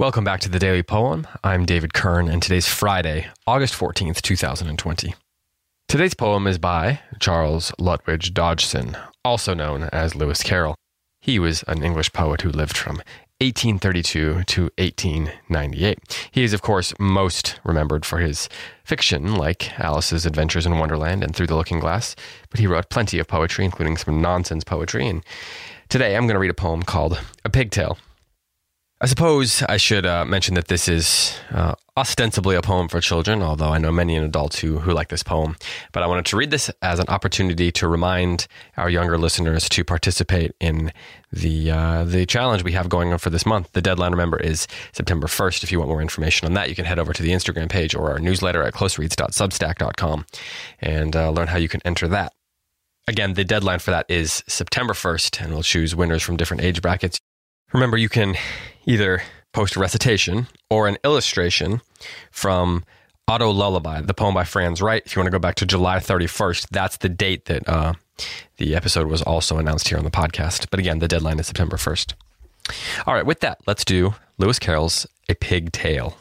Welcome back to the Daily Poem. I'm David Kern, and today's Friday, August 14th, 2020. Today's poem is by Charles Lutwidge Dodgson, also known as Lewis Carroll. He was an English poet who lived from 1832 to 1898. He is, of course, most remembered for his fiction, like Alice's Adventures in Wonderland and Through the Looking Glass, but he wrote plenty of poetry, including some nonsense poetry. And today I'm going to read a poem called A Pig-Tale. I suppose I should uh, mention that this is uh, ostensibly a poem for children, although I know many adults who, who like this poem. But I wanted to read this as an opportunity to remind our younger listeners to participate in the uh, the challenge we have going on for this month. The deadline, remember, is September 1st. If you want more information on that, you can head over to the Instagram page or our newsletter at closereads.substack.com and uh, learn how you can enter that. Again, the deadline for that is September 1st, and we'll choose winners from different age brackets. Remember, you can either post a recitation or an illustration from Auto Lullaby, the poem by Franz Wright. If you want to go back to July 31st, that's the date that uh, the episode was also announced here on the podcast. But again, the deadline is September 1st. All right, with that, let's do Lewis Carroll's A Pig Tale.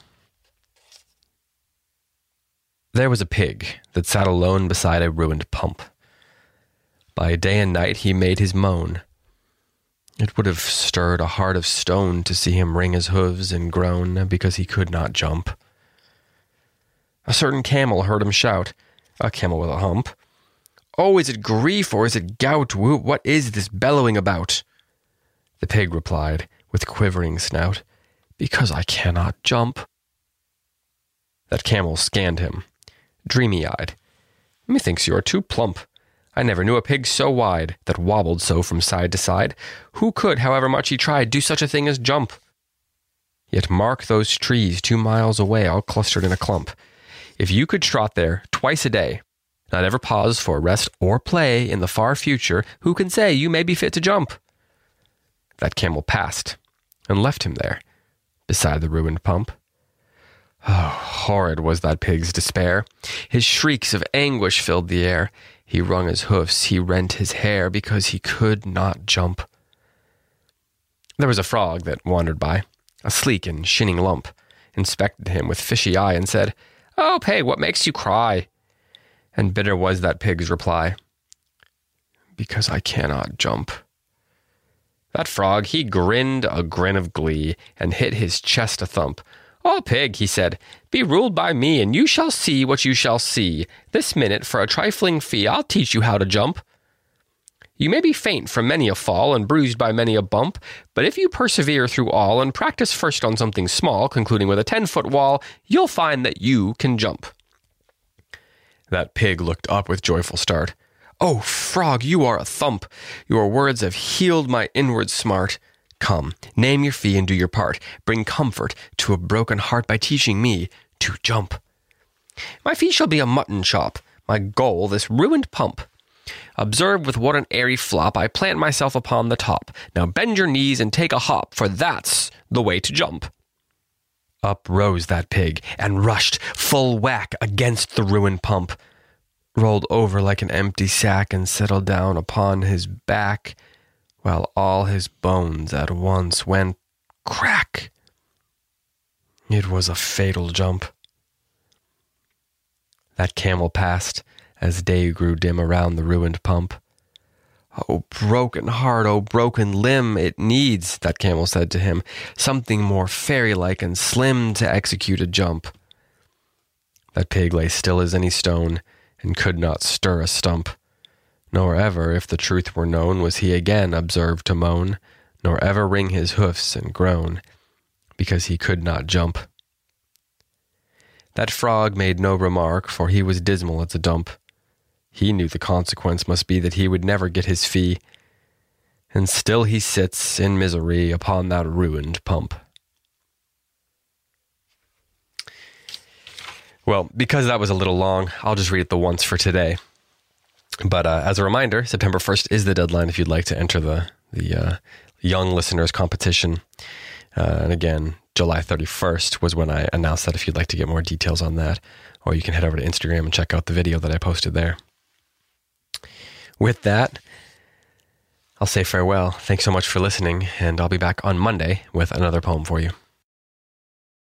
There was a pig that sat alone beside a ruined pump. By day and night he made his moan it would have stirred a heart of stone to see him wring his hooves and groan because he could not jump. A certain camel heard him shout, a camel with a hump. Oh, is it grief or is it gout? What is this bellowing about? The pig replied, with quivering snout, Because I cannot jump. That camel scanned him, dreamy eyed. Methinks you are too plump. I never knew a pig so wide, that wobbled so from side to side. Who could, however much he tried, do such a thing as jump? Yet mark those trees two miles away, all clustered in a clump. If you could trot there twice a day, not ever pause for rest or play in the far future, who can say you may be fit to jump? That camel passed and left him there, beside the ruined pump. Oh, horrid was that pig's despair. His shrieks of anguish filled the air. He wrung his hoofs, he rent his hair, because he could not jump. There was a frog that wandered by, a sleek and shinning lump, inspected him with fishy eye, and said, Oh, pig, what makes you cry? And bitter was that pig's reply, Because I cannot jump. That frog, he grinned a grin of glee, and hit his chest a thump. Oh, pig, he said, be ruled by me, and you shall see what you shall see. This minute, for a trifling fee, I'll teach you how to jump. You may be faint from many a fall and bruised by many a bump, but if you persevere through all and practice first on something small, concluding with a ten foot wall, you'll find that you can jump. That pig looked up with joyful start. Oh, frog, you are a thump! Your words have healed my inward smart. Come, name your fee and do your part. Bring comfort to a broken heart by teaching me to jump. My fee shall be a mutton chop, my goal this ruined pump. Observe with what an airy flop I plant myself upon the top. Now bend your knees and take a hop, for that's the way to jump. Up rose that pig and rushed full whack against the ruined pump, rolled over like an empty sack and settled down upon his back while all his bones at once went crack. It was a fatal jump. That camel passed as day grew dim around the ruined pump. Oh, broken heart, oh, broken limb, it needs, that camel said to him, something more fairy like and slim to execute a jump. That pig lay still as any stone and could not stir a stump nor ever, if the truth were known, was he again observed to moan, nor ever wring his hoofs and groan, because he could not jump. That frog made no remark, for he was dismal as a dump. He knew the consequence must be that he would never get his fee, and still he sits in misery upon that ruined pump. Well, because that was a little long, I'll just read it the once for today. But uh, as a reminder, September 1st is the deadline if you'd like to enter the, the uh, young listeners competition. Uh, and again, July 31st was when I announced that if you'd like to get more details on that, or you can head over to Instagram and check out the video that I posted there. With that, I'll say farewell. Thanks so much for listening, and I'll be back on Monday with another poem for you.